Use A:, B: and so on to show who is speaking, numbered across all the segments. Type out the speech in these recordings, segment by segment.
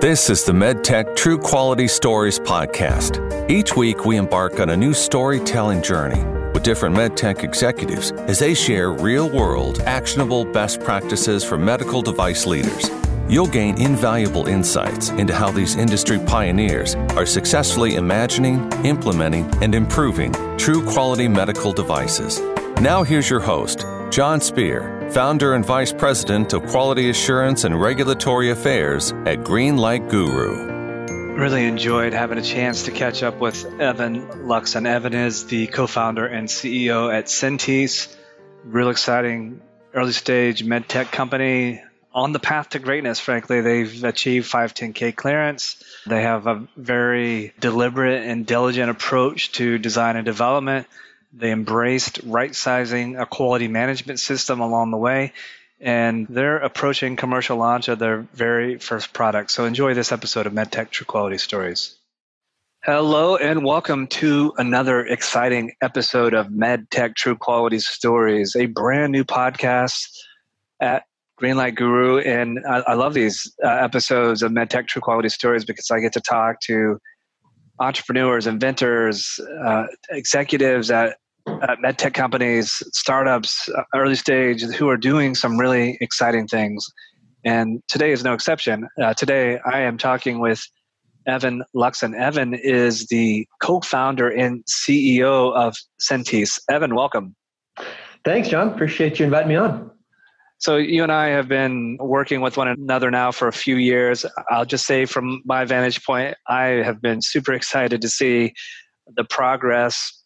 A: This is the MedTech True Quality Stories podcast. Each week, we embark on a new storytelling journey with different MedTech executives as they share real world, actionable best practices for medical device leaders. You'll gain invaluable insights into how these industry pioneers are successfully imagining, implementing, and improving true quality medical devices. Now, here's your host, Jon Speer founder and vice president of quality assurance and regulatory affairs at Greenlight Guru.
B: Really enjoyed having a chance to catch up with Evan Lux, and Evan is the co founder and CEO at Centese. Real exciting early stage med tech company on the path to greatness, frankly. They've achieved 510K clearance. They have a very deliberate and diligent approach to design and development they embraced right sizing a quality management system along the way, and they're approaching commercial launch of their very first product. So enjoy this episode of MedTech True Quality Stories. Hello, and welcome to another exciting episode of MedTech True Quality Stories, a brand new podcast at Greenlight Guru. And I, I love these uh, episodes of MedTech True Quality Stories because I get to talk to entrepreneurs, inventors, uh, executives at, at medtech companies, startups, uh, early stage, who are doing some really exciting things. And today is no exception. Uh, today, I am talking with Evan Luxon. Evan is the co-founder and CEO of Centese. Evan, welcome.
C: Thanks, Jon. Appreciate you inviting me on.
B: So you and I have been working with one another now for a few years. I'll just say from my vantage point, I have been super excited to see the progress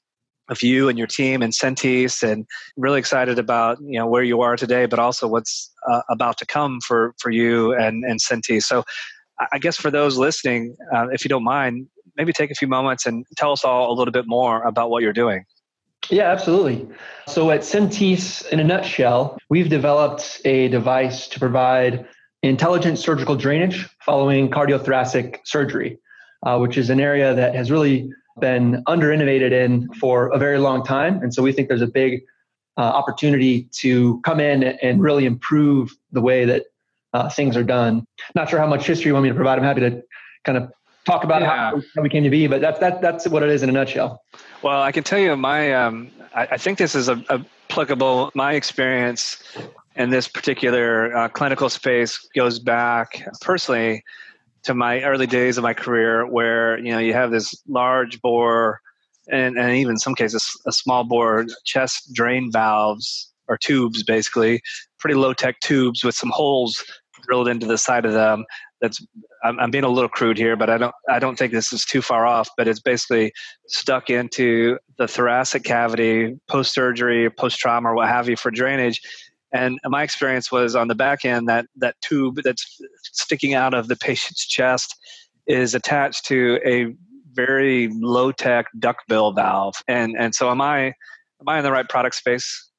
B: of you and your team and Centese and really excited about you know where you are today but also what's uh, about to come for for you and and Centese. So I guess for those listening, uh, if you don't mind, maybe take a few moments and tell us all a little bit more about what you're doing.
C: Yeah, absolutely. So at Centese, in a nutshell, we've developed a device to provide intelligent surgical drainage following cardiothoracic surgery, uh, which is an area that has really been under innovated in for a very long time. And so we think there's a big uh, opportunity to come in and really improve the way that uh, things are done. Not sure how much history you want me to provide. I'm happy to kind of talk about yeah. how, how, we came to be, but that's that, that's what it is in a nutshell.
B: Well, I can tell you my um, I, I, think this is a, applicable. My experience in this particular uh, clinical space goes back personally to my early days of my career, where you know you have this large bore and, and even in some cases a small bore chest drain valves or tubes, basically pretty low tech tubes with some holes drilled into the side of them that's I'm, I'm, being a little crude here, but I don't I don't think this is too far off. But it's basically stuck into the thoracic cavity post surgery, post trauma, or what have you for drainage. And my experience was on the back end that that tube that's sticking out of the patient's chest is attached to a very low tech duckbill valve. And and so am I am I in the right product space?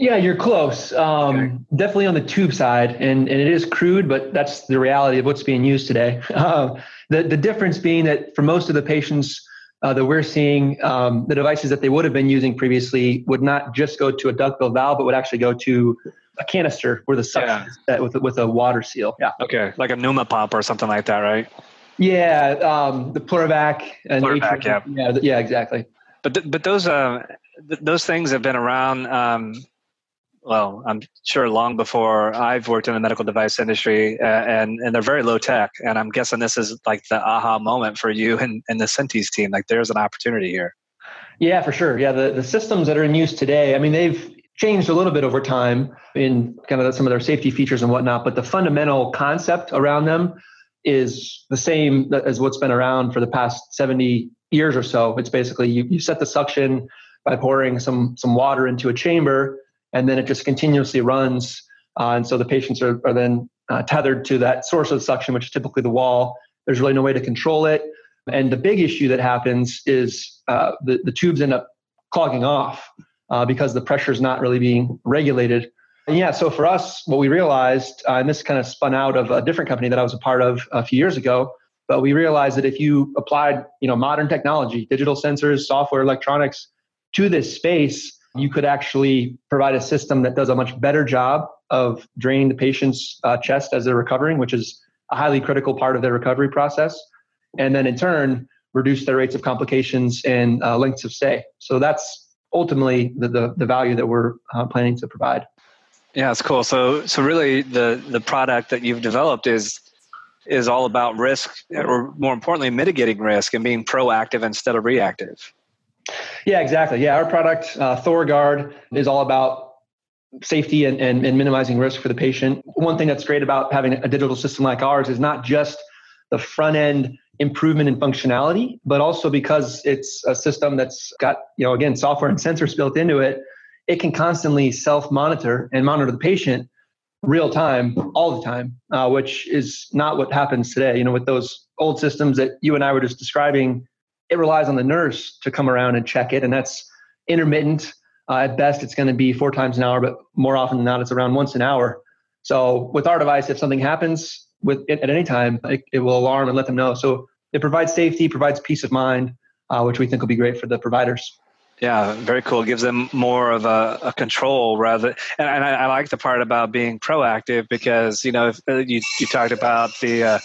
C: Yeah, you're close. Um, okay. Definitely on the tube side, and, and it is crude, but that's the reality of what's being used today. Uh, the the difference being that for most of the patients uh, that we're seeing, um, the devices that they would have been using previously would not just go to a duckbill valve, but would actually go to a canister where the suction yeah. is with with a water seal.
B: Yeah. Okay, like a pneuma pump or something like that, right?
C: Yeah, um, the Pleur-evac and
B: yeah,
C: yeah, yeah, exactly.
B: But th- but those uh, th- those things have been around um, well, I'm sure long before I've worked in the medical device industry, uh, and and they're very low tech. And I'm guessing this is like the aha moment for you and, and the Centese team. Like, there's an opportunity here.
C: Yeah, for sure. Yeah, the the systems that are in use today. I mean, they've changed a little bit over time in kind of some of their safety features and whatnot, but the fundamental concept around them is the same as what's been around for the past 70 years or so. It's basically you, you set the suction by pouring some some water into a chamber and then it just continuously runs. Uh, and so the patients are, are then uh, tethered to that source of suction, which is typically the wall. There's really no way to control it. And the big issue that happens is uh, the, the tubes end up clogging off uh, because the pressure is not really being regulated. And yeah, so for us, what we realized, uh, and this kind of spun out of a different company that I was a part of a few years ago, but we realized that if you applied, you know, modern technology, digital sensors, software, electronics to this space, you could actually provide a system that does a much better job of draining the patient's uh, chest as they're recovering, which is a highly critical part of their recovery process. And then in turn, reduce their rates of complications and uh, lengths of stay. So that's ultimately the, the, the value that we're uh, planning to provide.
B: Yeah, it's cool. So, so really, the the product that you've developed is is all about risk, or more importantly, mitigating risk and being proactive instead of reactive.
C: Yeah, exactly. Yeah, our product, uh, Thoraguard, is all about safety and, and, and minimizing risk for the patient. One thing that's great about having a digital system like ours is not just the front end improvement in functionality, but also because it's a system that's got, you know, again, software and sensors built into it, it can constantly self monitor and monitor the patient real time all the time, uh, which is not what happens today. You know, with those old systems that you and I were just describing, it relies on the nurse to come around and check it, and that's intermittent. Uh, at best, it's going to be four times an hour, but more often than not, it's around once an hour. So with our device, if something happens with it at any time, it, it will alarm and let them know. So it provides safety, provides peace of mind, uh, which we think will be great for the providers.
B: Yeah, very cool. It gives them more of a, a control rather. And, and I, I, like the part about being proactive because you know uh, you you talked about the uh,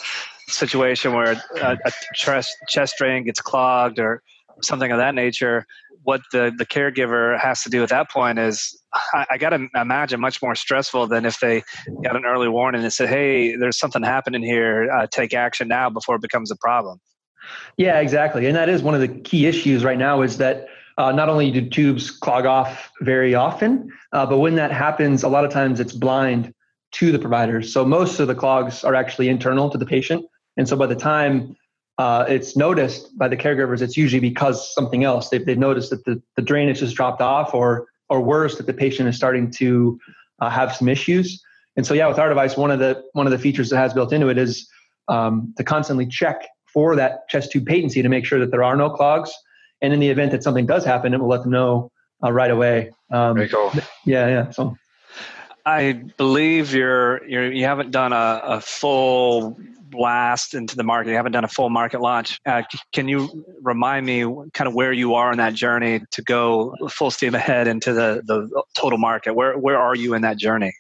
B: situation where a, a chest chest drain gets clogged or something of that nature. What the the caregiver has to do at that point is I, I got to imagine much more stressful than if they got an early warning and said, "Hey, there's something happening here. Uh, take action now before it becomes a problem."
C: Yeah, exactly. And that is one of the key issues right now is that uh, not only do tubes clog off very often, uh, but when that happens, a lot of times it's blind to the providers. So most of the clogs are actually internal to the patient. And so by the time uh, it's noticed by the caregivers, it's usually because something else. They've, they've noticed that the, the drainage has dropped off, or or worse, that the patient is starting to uh, have some issues. And so, yeah, with our device, one of the one of the features that has built into it is um, to constantly check for that chest tube patency to make sure that there are no clogs and in the event that something does happen, it will let them know uh, right away.
B: Um, Very cool.
C: Yeah, yeah. So,
B: I believe you're, you're you haven't done a, a full blast into the market. You haven't done a full market launch. Uh, can you remind me kind of where you are in that journey to go full steam ahead into the, the total market? Where where are you in that journey?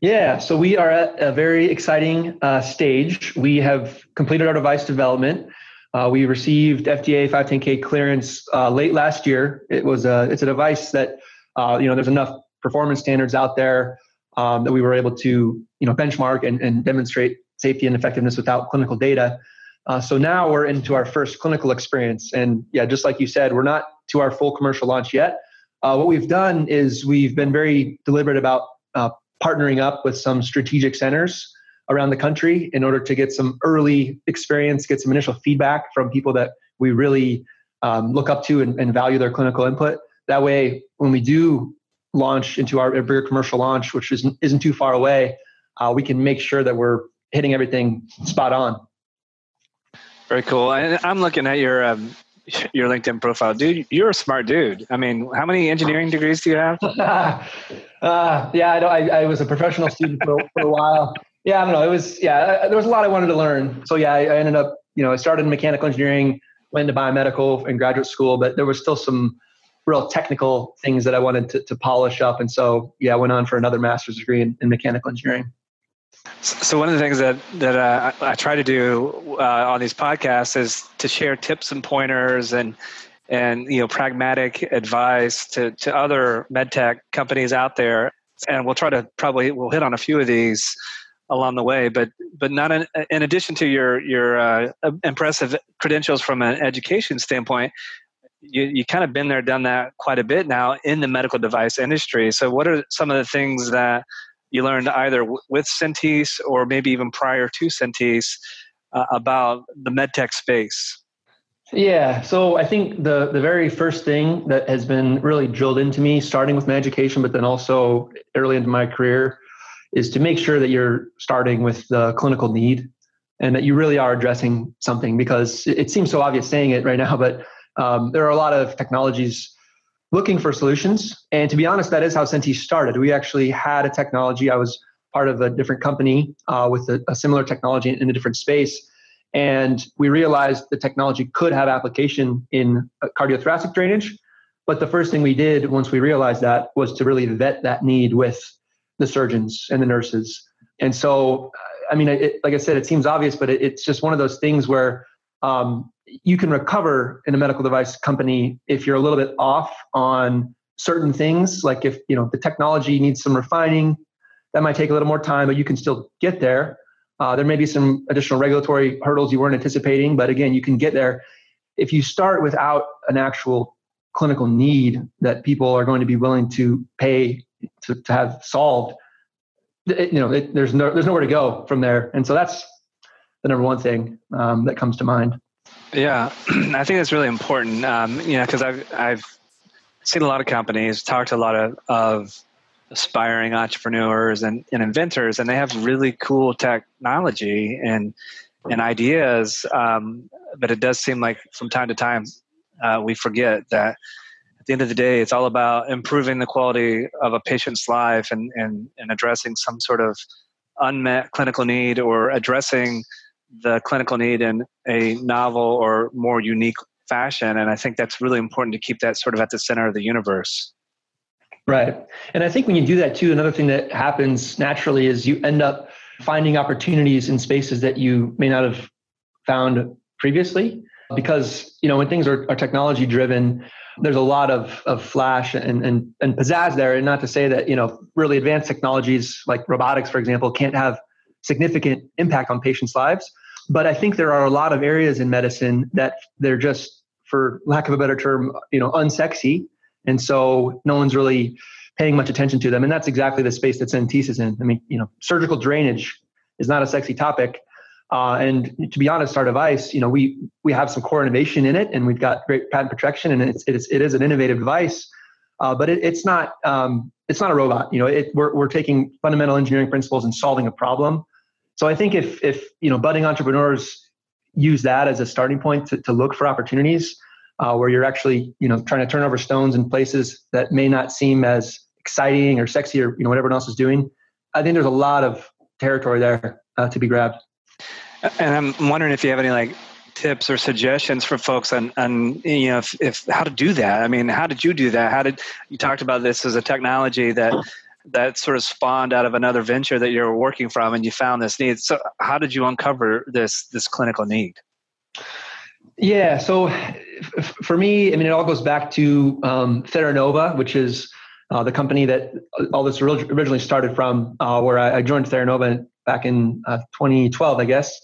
C: Yeah, so we are at a very exciting uh, stage. We have completed our device development. Uh, we received FDA 510K clearance uh, late last year. It was a it's a device that uh, you know there's enough performance standards out there um, that we were able to you know benchmark and, and demonstrate safety and effectiveness without clinical data. Uh, so now we're into our first clinical experience, and yeah, just like you said, we're not to our full commercial launch yet. Uh, what we've done is we've been very deliberate about uh, partnering up with some strategic centers around the country in order to get some early experience, get some initial feedback from people that we really um, look up to and, and, value their clinical input. That way, when we do launch into our bigger commercial launch, which isn't, isn't too far away, uh, we can make sure that we're hitting everything spot on.
B: Very cool. And I'm looking at your um, your LinkedIn profile, dude. You're a smart dude. I mean, how many engineering degrees do you have?
C: uh, yeah, I, I, I, was a professional student for, for a while yeah, I don't know. It was yeah. There was a lot I wanted to learn. So yeah, I, I ended up you know I started in mechanical engineering, went into biomedical in graduate school, but there was still some real technical things that I wanted to, to polish up. And so yeah, I went on for another master's degree in, in mechanical engineering.
B: So one of the things that that uh, I, try to do uh, on these podcasts is to share tips and pointers and and you know pragmatic advice to to other medtech companies out there. And we'll try to probably we'll hit on a few of these along the way. But but not in, in addition to your your uh, impressive credentials from an education standpoint, you you kind of been there, done that quite a bit now in the medical device industry. So what are some of the things that you learned either w- with Centese or maybe even prior to Centese uh, about the medtech space?
C: Yeah, so I think the the very first thing that has been really drilled into me, starting with my education, but then also early into my career, is to make sure that you're starting with the clinical need and that you really are addressing something because it seems so obvious saying it right now, but um, there are a lot of technologies looking for solutions. And to be honest, that is how Centese started. We actually had a technology. I was part of a different company uh, with a, a, similar technology in a different space. And we realized the technology could have application in cardiothoracic drainage. But the first thing we did once we realized that was to really vet that need with the surgeons and the nurses. And so, I mean, it, like I said, it seems obvious, but it, it's just one of those things where um, you can recover in a medical device company if you're a little bit off on certain things. Like if you know the technology needs some refining, that might take a little more time, but you can still get there. Uh, there may be some additional regulatory hurdles you weren't anticipating, but again, you can get there. If you start without an actual clinical need that people are going to be willing to pay to, to have solved, it, you know, it, there's no there's nowhere to go from there, and so that's the number one thing um, that comes to mind.
B: Yeah, I think that's really important. Um, you know, because I've I've seen a lot of companies, talked to a lot of, of aspiring entrepreneurs and, and inventors, and they have really cool technology and and ideas. Um, but it does seem like from time to time uh, we forget that at the end of the day, it's all about improving the quality of a patient's life and, and, and addressing some sort of unmet clinical need or addressing the clinical need in a novel or more unique fashion. And I think that's really important to keep that sort of at the center of the universe.
C: Right. And I think when you do that too, another thing that happens naturally is you end up finding opportunities in spaces that you may not have found previously. Because, you know, when things are, are technology driven, there's a lot of, of flash and, and, and pizzazz there. And not to say that, you know, really advanced technologies like robotics, for example, can't have significant impact on patients' lives. But I think there are a lot of areas in medicine that they're just, for lack of a better term, you know, unsexy. And so no one's really paying much attention to them. And that's exactly the space that Centese is in. I mean, you know, surgical drainage is not a sexy topic. Uh, and to be honest, our device, you know, we we have some core innovation in it, and we've got great patent protection, and it's it is, it is an innovative device. Uh, but it, it's not um, it's not a robot. You know, it, we're we're taking fundamental engineering principles and solving a problem so I think if if you know budding entrepreneurs use that as a starting point to, to look for opportunities uh, where you're actually you know trying to turn over stones in places that may not seem as exciting or sexy or you know what everyone else is doing, I think there's a lot of territory there uh, to be grabbed.
B: And I'm wondering if you have any like tips or suggestions for folks on, on you know if, if how to do that. I mean, how did you do that? How did you talked about this as a technology that that sort of spawned out of another venture that you're working from and you found this need. So how did you uncover this this clinical need?
C: Yeah so f- for me i mean it all goes back to um, theranova which is uh, the company that all this originally started from uh, where I, I, joined theranova back in uh, 2012 i guess.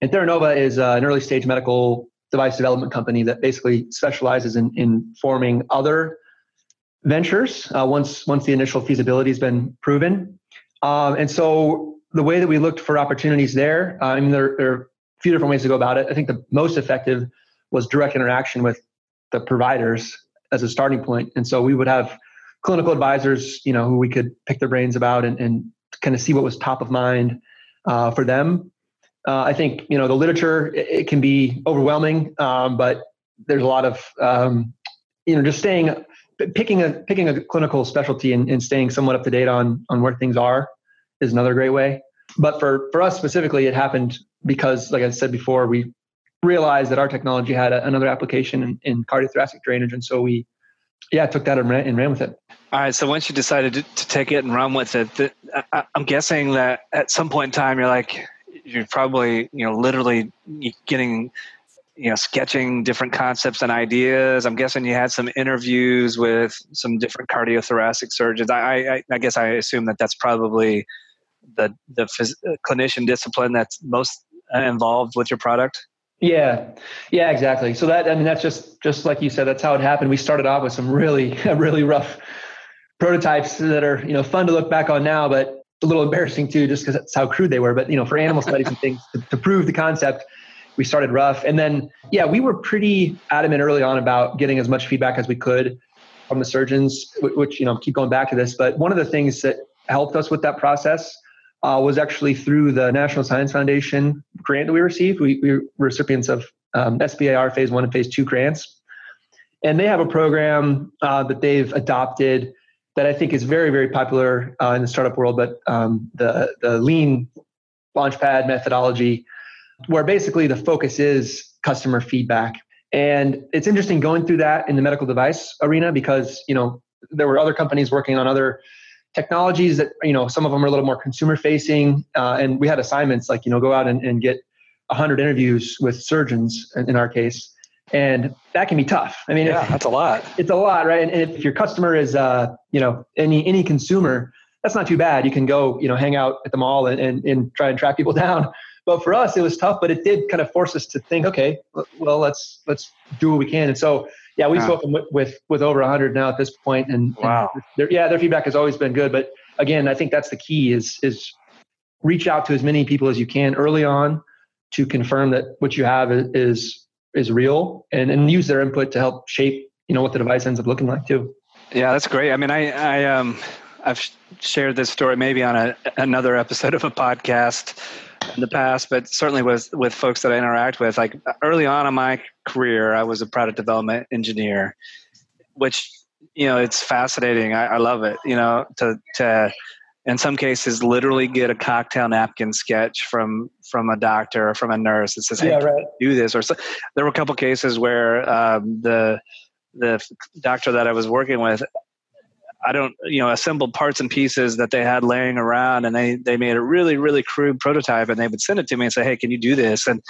C: And theranova is uh, an early stage medical device development company that basically specializes in, in forming other ventures uh, once once the initial feasibility has been proven. Um, and so the way that we looked for opportunities there, uh, I mean, there, there, are a few different ways to go about it. I think the most effective was direct interaction with the providers as a starting point. And so we would have clinical advisors, you know, who we could pick their brains about and, and kind of see what was top of mind uh, for them. Uh, I think you know the literature it, it can be overwhelming, um, but there's a lot of um, you know just staying picking a picking a clinical specialty and, and staying somewhat up to date on on where things are is another great way. But for for us specifically, it happened because, like I said before, we realized that our technology had a, another application in, in cardiothoracic drainage, and so we yeah took that and ran, and ran with it.
B: All right. So once you decided to, to take it and run with it, the, I, I'm guessing that at some point in time, you're like you're probably you know literally getting you know sketching different concepts and ideas. I'm guessing you had some interviews with some different cardiothoracic surgeons. I i, I guess i assume that that's probably the the phys- uh, clinician discipline that's most uh, involved with your product?
C: Yeah. Yeah exactly. So that i mean that's just just like you said that's how it happened. We started off with some really really rough prototypes that are you know fun to look back on now but a little embarrassing too just because that's how crude they were. But you know for animal studies and things to, to prove the concept we started rough. And then, yeah, we were pretty adamant early on about getting as much feedback as we could from the surgeons, which, you know, keep going back to this. But one of the things that helped us with that process uh, was actually through the National Science Foundation grant that we received. We, we were recipients of um, SBIR phase one and phase two grants. And they have a program uh, that they've adopted that I think is very, very popular uh, in the startup world, but um, the, the lean launchpad methodology where basically the focus is customer feedback. And it's interesting going through that in the medical device arena because, you know, there were other companies working on other technologies that you know some of them are a little more consumer facing, uh, and we had assignments like you know go out and, and get 100 interviews with surgeons in, our case and that can be tough. I mean,
B: yeah, if, that's a lot.
C: It's a lot, right? And, if your customer is, uh, you know, any any consumer, that's not too bad. You can go, you know, hang out at the mall and, and, and try and track people down. But for us, it was tough. But it did kind of force us to think, okay, well, let's let's do what we can. And so, yeah, we've spoken with, with, with over 100 now at this point, and,
B: wow,
C: and their, yeah, their feedback has always been good. But again, I think that's the key is is reach out to as many people as you can early on to confirm that what you have is is real and, and use their input to help shape you know what the device ends up looking like too
B: yeah that's great i mean i i um i've shared this story maybe on a, another episode of a podcast in the past but certainly with with folks that i interact with like early on in my career i was a product development engineer which you know it's fascinating i, I love it you know to to in some cases literally get a cocktail napkin sketch from from a doctor or from a nurse that says hey yeah, right. do this or so, there were a couple cases where um, the the doctor that i was working with i don't you know assembled parts and pieces that they had laying around and they they made a really really crude prototype and they would send it to me and say hey can you do this? And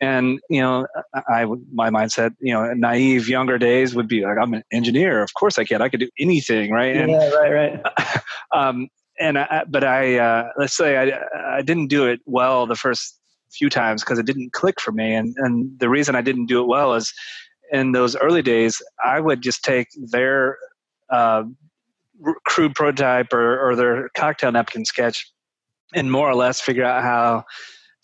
B: and you know i my mindset you know naive younger days would be like i'm an engineer. Of course i can. I could do anything right?
C: And, yeah right right.
B: um, and I, but I uh, let's say I I didn't do it well the first few times because it didn't click for me, and and the reason I didn't do it well is in those early days I would just take their uh, crude prototype or, or their cocktail napkin sketch and more or less figure out how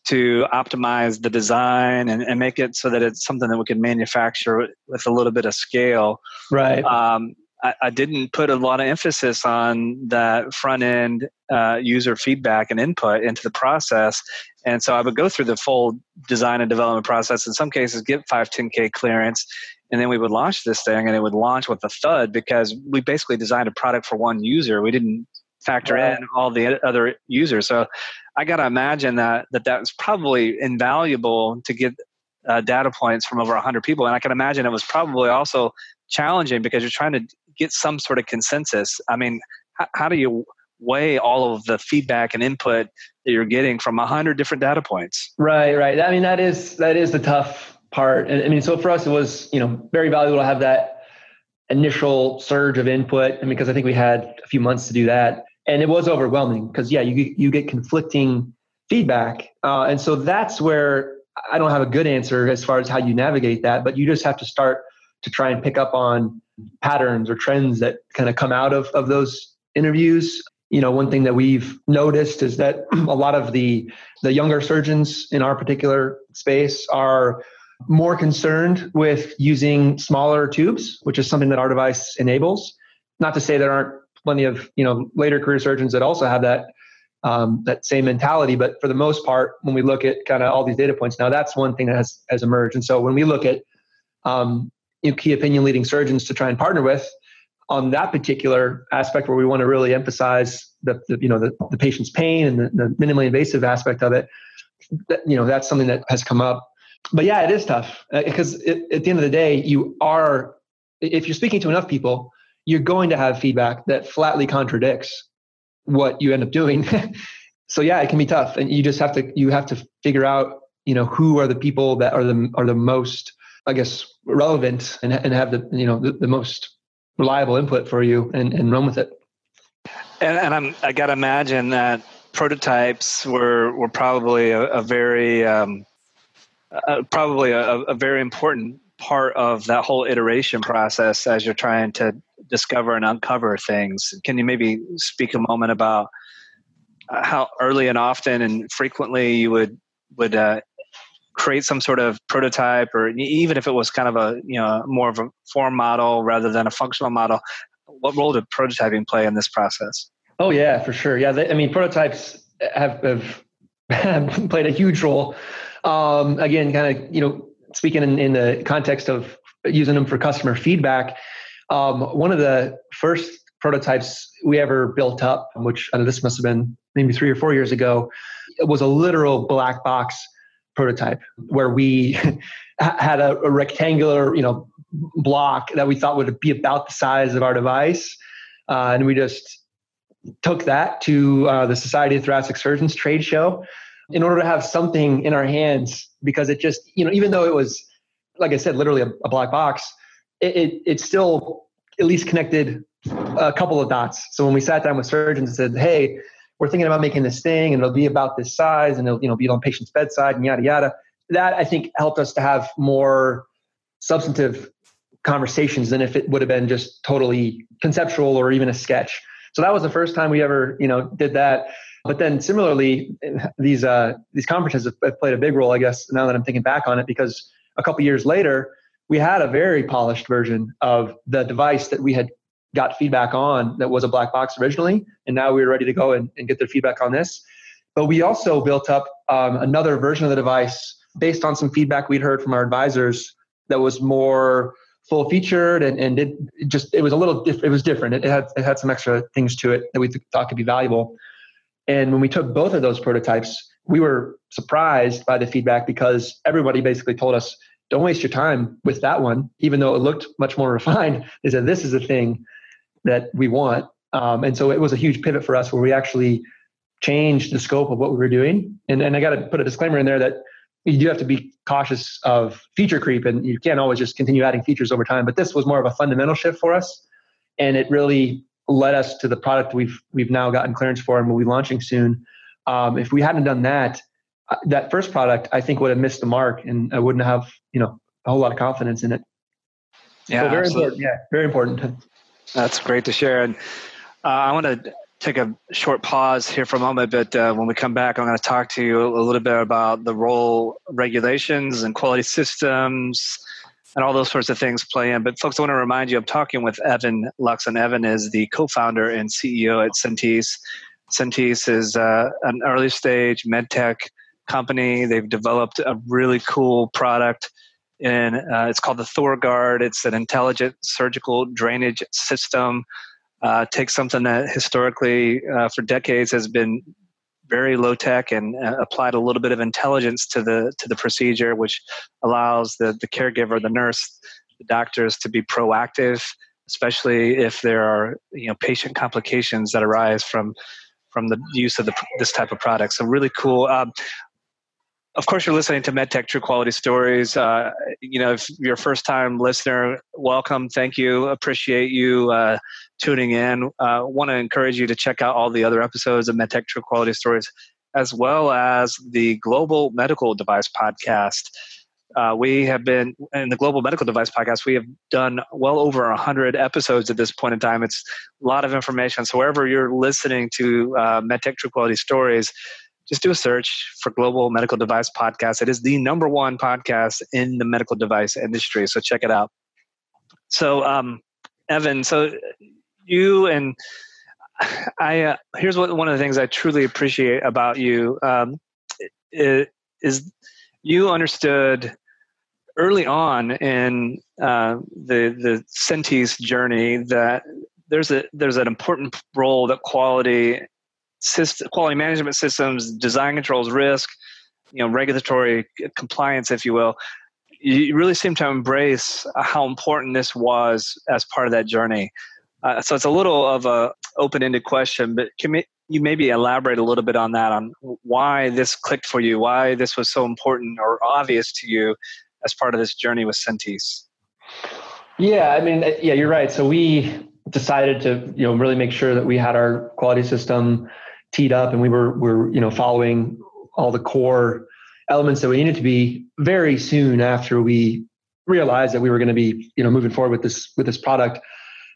B: to optimize the design and, and make it so that it's something that we can manufacture with a little bit of scale.
C: Right.
B: Um, I, I, didn't put a lot of emphasis on that front end uh, user feedback and input into the process. And so I would go through the full design and development process, in some cases, get 510K clearance, and then we would launch this thing and it would launch with a thud because we basically designed a product for one user. We didn't factor right. in all the other users. So I got to imagine that, that that was probably invaluable to get uh, data points from over 100 people. And I can imagine it was probably also challenging because you're trying to get some sort of consensus. I mean, how, how do you weigh all of the feedback and input that you're getting from a hundred different data points?
C: Right, right. I mean, that is that is the tough part. And I mean, so for us, it was you know very valuable to have that initial surge of input, and because I think we had a few months to do that, and it was overwhelming because yeah, you you get conflicting feedback, uh, and so that's where I don't have a good answer as far as how you navigate that, but you just have to start to try and pick up on patterns or trends that kind of come out of, of those interviews. You know, one thing that we've noticed is that a lot of the the younger surgeons in our particular space are more concerned with using smaller tubes, which is something that our device enables. Not to say there aren't plenty of you know later career surgeons that also have that um, that same mentality, but for the most part, when we look at kind of all these data points, now that's one thing that has has emerged. And so when we look at um, you know, key opinion leading surgeons to try and partner with on that particular aspect where we want to really emphasize the, the you know the, the patient's pain and the, the, minimally invasive aspect of it that, you know that's something that has come up but yeah it is tough because uh, at the end of the day you are if you're speaking to enough people you're going to have feedback that flatly contradicts what you end up doing so yeah it can be tough and you just have to you have to figure out you know who are the people that are the are the most I guess, relevant and, and have the you know the, the most reliable input for you and, and run with it.
B: And, and I'm I gotta imagine that prototypes were were probably a, a very um, uh, probably a, a very important part of that whole iteration process as you're trying to discover and uncover things. Can you maybe speak a moment about how early and often and frequently you would would uh, create some sort of prototype or even if it was kind of a you know more of a form model rather than a functional model what role did prototyping play in this process
C: oh yeah for sure yeah they, i mean prototypes have, have played a huge role um, again kind of you know speaking in, in the context of using them for customer feedback um, one of the first prototypes we ever built up which I know this must have been maybe three or four years ago was a literal black box prototype where we had a, a, rectangular, you know, block that we thought would be about the size of our device, uh, and we just took that to uh, the Society of Thoracic Surgeons trade show in order to have something in our hands because it just, you know, even though it was, like I said, literally a, a black box, it, it, it still at least connected a couple of dots. So when we sat down with surgeons and said, hey, we're thinking about making this thing and it'll be about this size and it'll you know be on patient's bedside and yada yada that i think helped us to have more substantive conversations than if it would have been just totally conceptual or even a sketch so that was the first time we ever you know did that but then similarly these uh, these conferences have played a big role i guess now that i'm thinking back on it because a couple years later we had a very polished version of the device that we had got feedback on that was a black box originally, and now we were ready to go and, and get their feedback on this. But we also built up um, another version of the device based on some feedback we'd heard from our advisors that was more full featured and, and it just it was a little diff- it was different it, it, had it had some extra things to it that we th- thought could be valuable and when we took both of those prototypes we were surprised by the feedback because everybody basically told us don't waste your time with that one even though it looked much more refined they said this is a thing that we want. Um, and so it was a huge pivot for us where we actually changed the scope of what we were doing. And, and I got to put a disclaimer in there that you do have to be cautious of feature creep and you can't always just continue adding features over time. But this was more of a fundamental shift for us. And it really led us to the product we've, we've now gotten clearance for and we'll be launching soon. Um, if we hadn't done that, uh, that first product, I think would have missed the mark and I wouldn't have, you know, a whole lot of confidence in it.
B: Yeah, so
C: very absolutely. important. Yeah, very important.
B: That's great to share. And uh, I want to take a short pause here for a moment, but uh, when we come back, I'm going to talk to you a little bit about the role regulations and quality systems and all those sorts of things play in. But folks, I want to remind you, I'm talking with Evan Lux, and Evan is the co-founder and CEO at Centese. Centese is uh, an early stage medtech company. They've developed a really cool product and uh, it's called the Thoraguard. It's an intelligent surgical drainage system. Uh, takes something that historically, uh, for decades, has been very low tech and uh, applied a little bit of intelligence to the to the procedure, which allows the the caregiver, the nurse, the doctors to be proactive, especially if there are you know patient complications that arise from from the use of the, this type of product. So really cool. Um, of course, you're listening to MedTech True Quality Stories. Uh, you know, if you're a first time listener, welcome. Thank you. Appreciate you uh, tuning in. Uh, Want to encourage you to check out all the other episodes of MedTech True Quality Stories, as well as the Global Medical Device Podcast. Uh, we have been in the Global Medical Device Podcast. We have done well over hundred episodes at this point in time. It's a lot of information. So wherever you're listening to uh, MedTech True Quality Stories, just do a search for Global Medical Device Podcast. It is the number one podcast in the medical device industry. So check it out. So, um, Evan, so you and I, uh, here's what one of the things I truly appreciate about you um, is you understood early on in uh, the the Centese journey that there's a there's an important role that quality system, quality management systems, design controls, risk, you know, regulatory compliance, if you will. You really seem to embrace how important this was as part of that journey. Uh, so it's a little of a open-ended question, but can you maybe elaborate a little bit on that, on why this clicked for you, why this was so important or obvious to you as part of this journey with Centese?
C: Yeah, I mean, yeah, you're right. So we decided to, you know, really make sure that we had our quality system teed up and we were were you know following all the core elements that we needed to be very soon after we realized that we were going to be you know moving forward with this with this product.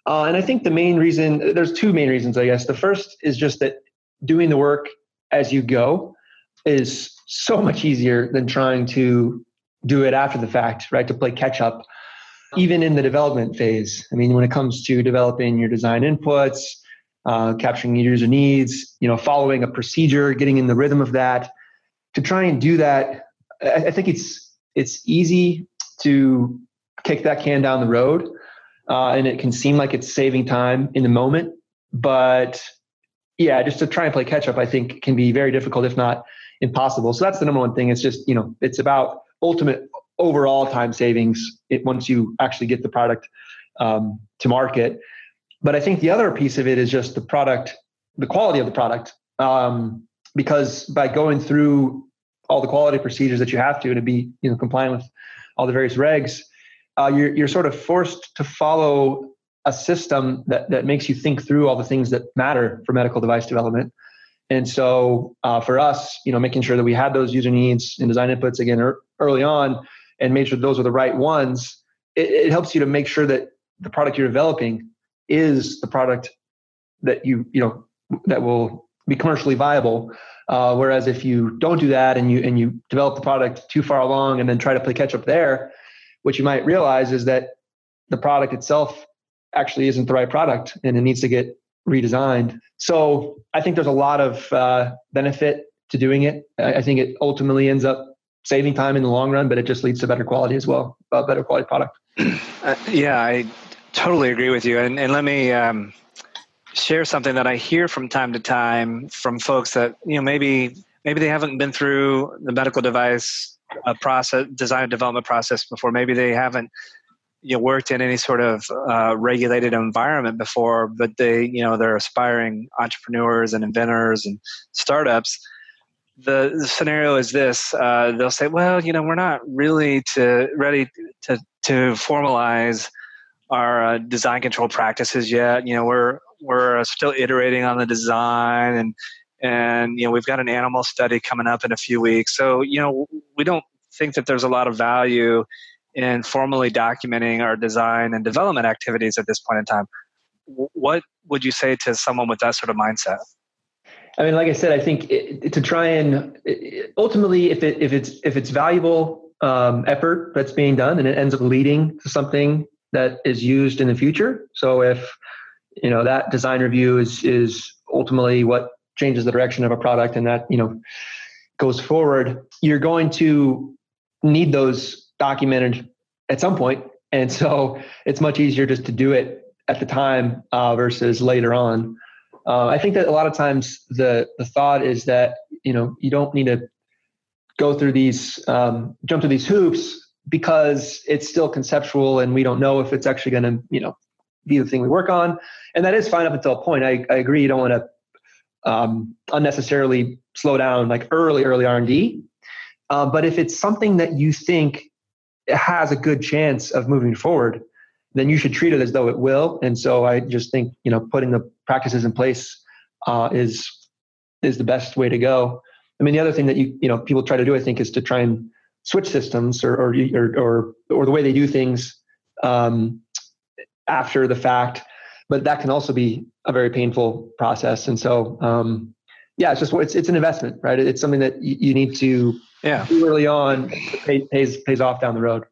C: Uh, and i think the main reason there's two main reasons i guess. The first is just that doing the work as you go is so much easier than trying to do it after the fact right? To play catch up even in the development phase. I mean when it comes to developing your design inputs uh, capturing user needs, you know, following a procedure, getting in the rhythm of that. To try and do that, I, I think it's it's easy to kick that can down the road, uh, and it can seem like it's saving time in the moment. But yeah, just to try and play catch up, I think can be very difficult, if not impossible. So that's the number one thing. It's just you know, it's about ultimate overall time savings it, once you actually get the product um, to market. But I think the other piece of it is just the product the quality of the product. Um, because by going through all the quality procedures that you have to to be you know compliant with all the various regs, uh, you're you're sort of forced to follow a system that that makes you think through all the things that matter for medical device development. And so uh, for us, you know, making sure that we had those user needs and design inputs again er, early on, and made sure those were the right ones, it, it helps you to make sure that the product you're developing is the product that you you know that will be commercially viable. Uh, whereas if you don't do that and you and you develop the product too far along and then try to play catch up there, what you might realize is that the product itself actually isn't the right product and it needs to get redesigned. So I think there's a lot of uh, benefit to doing it. I think it ultimately ends up saving time in the long run, but it just leads to better quality as well, a better quality product.
B: Uh, yeah, I totally agree with you. And, and let me um, share something that I hear from time to time from folks that you know maybe maybe they haven't been through the medical device uh, process design and development process before. Maybe they haven't you know worked in any sort of uh, regulated environment before, but they you know they're aspiring entrepreneurs and inventors and startups. The, the scenario is this: uh, they'll say, "Well, you know, we're not really to ready to to formalize." Our uh, design control practices yet. You know, we're we're still iterating on the design and and you know we've got an animal study coming up in a few weeks. So you know we don't think that there's a lot of value in formally documenting our design and development activities at this point in time. What would you say to someone with that sort of mindset?
C: I mean like i said i think it, to try and it, ultimately if it if it's if it's valuable um, effort that's being done and it ends up leading to something that is used in the future so if you know that design review is is ultimately what changes the direction of a product and that you know goes forward you're going to need those documented at some point. and so it's much easier just to do it at the time uh, versus later on uh, i think that a lot of times the the thought is that you know you don't need to go through these um, jump through these hoops because it's still conceptual and we don't know if it's actually going to you know be the thing we work on. And that is fine up until a point. I, I agree. You don't want to um, unnecessarily slow down like early, early R&D. Uh, but if it's something that you think has a good chance of moving forward, then you should treat it as though it will. And so I just think, you know, putting the practices in place uh, is, is the best way to go. I mean, the other thing that you, you know, people try to do, I think, is to try and switch systems or, or, or, or, or the way they do things um, after the fact, but that can also be a very painful process. And so, um, yeah, it's just it's it's an investment, right? It's something that you, you need to
B: yeah
C: early on pay, pays pays off down the road.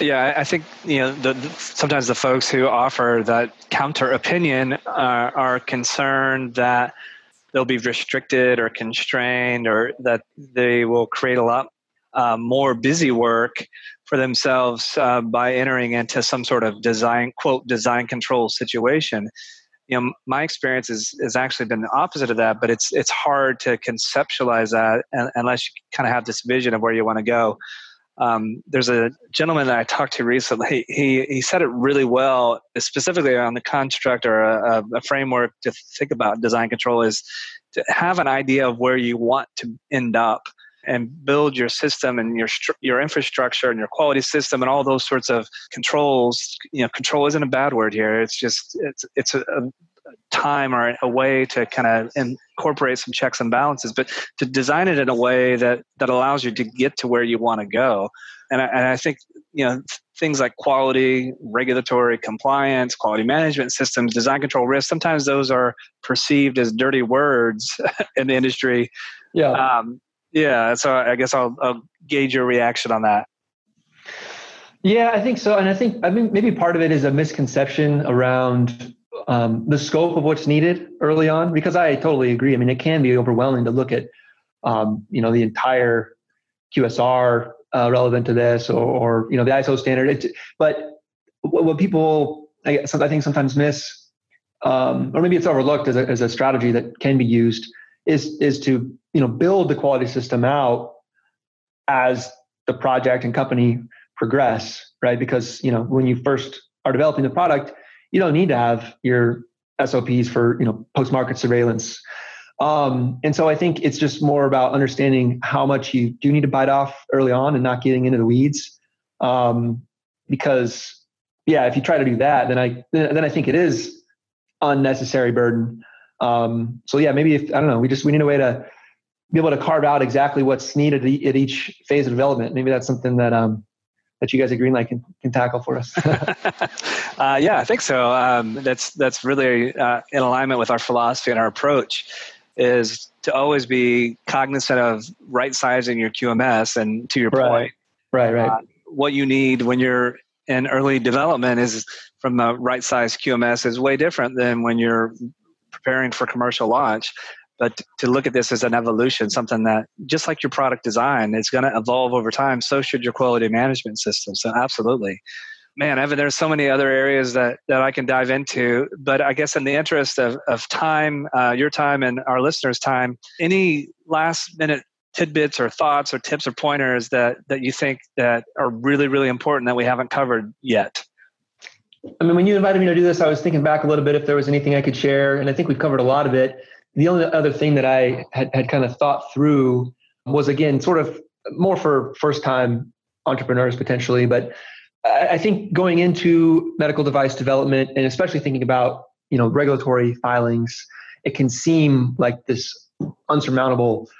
B: Yeah, I think you know the, the, sometimes the folks who offer that counter opinion are, are concerned that they'll be restricted or constrained, or that they will create a lot uh, more busy work for themselves uh, by entering into some sort of design quote design control situation you know my experience is has actually been the opposite of that but it's it's hard to conceptualize that unless you kind of have this vision of where you want to go um, there's a gentleman that I talked to recently. He he said it really well, specifically on the construct or a, a framework to think about design control is to have an idea of where you want to end up and build your system and your your infrastructure and your quality system and all those sorts of controls you know control isn't a bad word here. It's just it's it's a, a time or a way to kind of incorporate some checks and balances but to design it in a way that that allows you to get to where you want to go. And I, and I think you know things like quality regulatory compliance quality management systems design control risk sometimes those are perceived as dirty words in the industry.
C: Yeah. Um,
B: yeah, so I guess I'll, I'll gauge your reaction on that.
C: Yeah, I think so, and I think I mean maybe part of it is a misconception around um, the scope of what's needed early on. Because I totally agree. I mean, it can be overwhelming to look at um, you know the entire QSR uh, relevant to this, or, or, you know the ISO standard. It, but what, what people I, guess, I think sometimes miss, um, or maybe it's overlooked as a, as a strategy that can be used, is is to you know build the quality system out as the project and company progress right because you know when you first are developing the product you don't need to have your SOPs for you know post market surveillance. Um, and so I think it's just more about understanding how much you do need to bite off early on and not getting into the weeds. Um, because yeah, if you try to do that, then I then I think it is unnecessary burden. Um, so yeah, maybe if I don't know, we just we need a way to be able to carve out exactly what's needed at each phase of development. Maybe that's something that um, that you guys at Greenlight can, can tackle for us.
B: uh, yeah, I think so. Um, that's that's really uh, in alignment with our philosophy and our approach is to always be cognizant of right sizing your QMS and to your
C: right.
B: point,
C: right, right. Uh,
B: what you need when you're in early development is from the right size QMS is way different than when you're preparing for commercial launch but to look at this as an evolution, something that just like your product design, it's going to evolve over time. So should your quality management system. So absolutely, man, Evan, there's so many other areas that that I can dive into. But I guess in the interest of of time, uh, your time and our listeners' time, any last minute tidbits or thoughts or tips or pointers that that you think that are really really important that we haven't covered yet?
C: I mean, when you invited me to do this, I was thinking back a little bit if there was anything I could share, and I think we've covered a lot of it the only other thing that I had, had kind of thought through was again sort of more for first time entrepreneurs potentially, but I think going into medical device development and especially thinking about you know regulatory filings, it can seem like this unsurmountable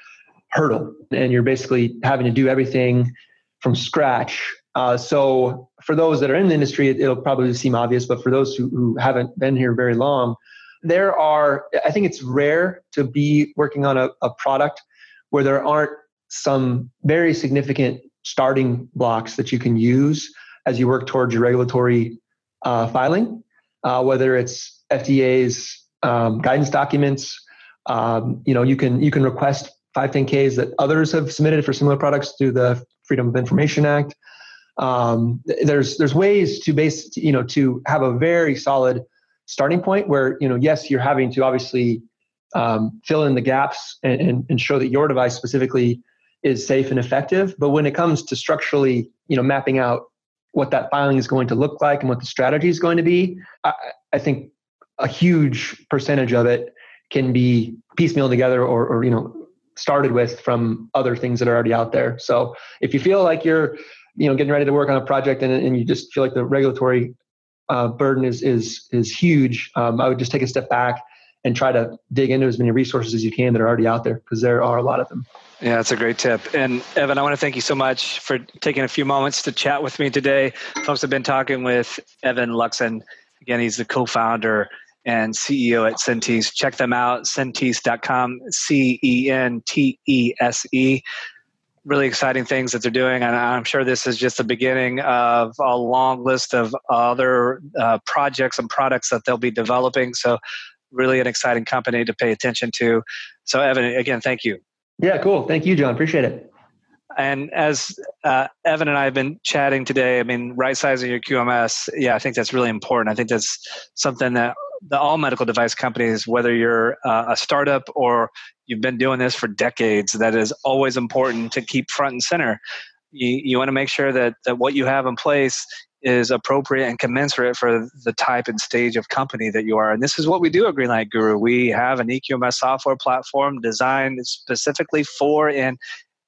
C: hurdle, and you're basically having to do everything from scratch. Uh, so for those that are in the industry, it, will probably seem obvious, but for those who, who haven't been here very long, there are, I think it's rare to be working on a, a product where there aren't some very significant starting blocks that you can use as you work towards your regulatory uh, filing, uh, whether it's FDA's um, guidance documents. Um, you know, you can you can request 510ks that others have submitted for similar products through the Freedom of Information Act. Um, there's there's ways to base you know to have a very solid starting point where you know yes you're having to obviously um, fill in the gaps and, and, and, show that your device specifically is safe and effective. But when it comes to structurally you know mapping out what that filing is going to look like and what the strategy is going to be i, I think a huge percentage of it can be piecemeal together or, or you know started with from other things that are already out there. So if you feel like you're you know getting ready to work on a project and, and you just feel like the regulatory uh, burden is is is huge, um, I would just take a step back and try to dig into as many resources as you can that are already out there because there are a lot of them.
B: Yeah, that's a great tip. And Evan, I want to thank you so much for taking a few moments to chat with me today. Folks have been talking with Evan Luxon. Again, he's the co-founder and CEO at Centese. Check them out, centese.com, C E N T E S E really exciting things that they're doing. And I'm sure this is just the beginning of a long list of other uh, projects and products that they'll be developing. So, really an exciting company to pay attention to. So, Evan, again, thank you.
C: Yeah, cool. Thank you, Jon. Appreciate it.
B: And as uh, Evan and I have been chatting today, I mean, right sizing your QMS, yeah, I think that's really important. I think that's something that the all medical device companies, whether you're uh, a startup or you've been doing this for decades, that is always important to keep front and center. You, you want to make sure that, that what you have in place is appropriate and commensurate for the type and stage of company that you are. And this is what we do at Greenlight Guru. We have an EQMS software platform designed specifically for and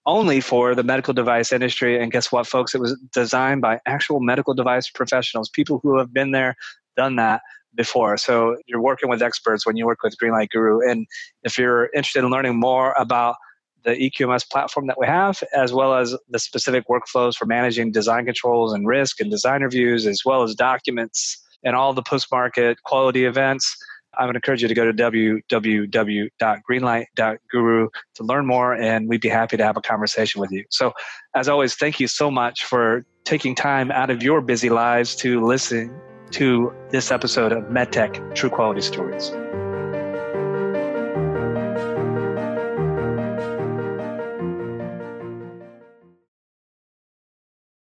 B: only for the medical device industry. And guess what, folks? It was designed by actual medical device professionals, people who have been there, done that before. So you're working with experts when you work with Greenlight Guru. And if you're interested in learning more about the EQMS platform that we have, as well as the specific workflows for managing design controls and risk and design reviews, as well as documents and all the post market quality events. I would encourage you to go to www.greenlight.guru to learn more, and we'd be happy to have a conversation with you. So, as always, thank you so much for taking time out of your busy lives to listen to this episode of MedTech True Quality Stories.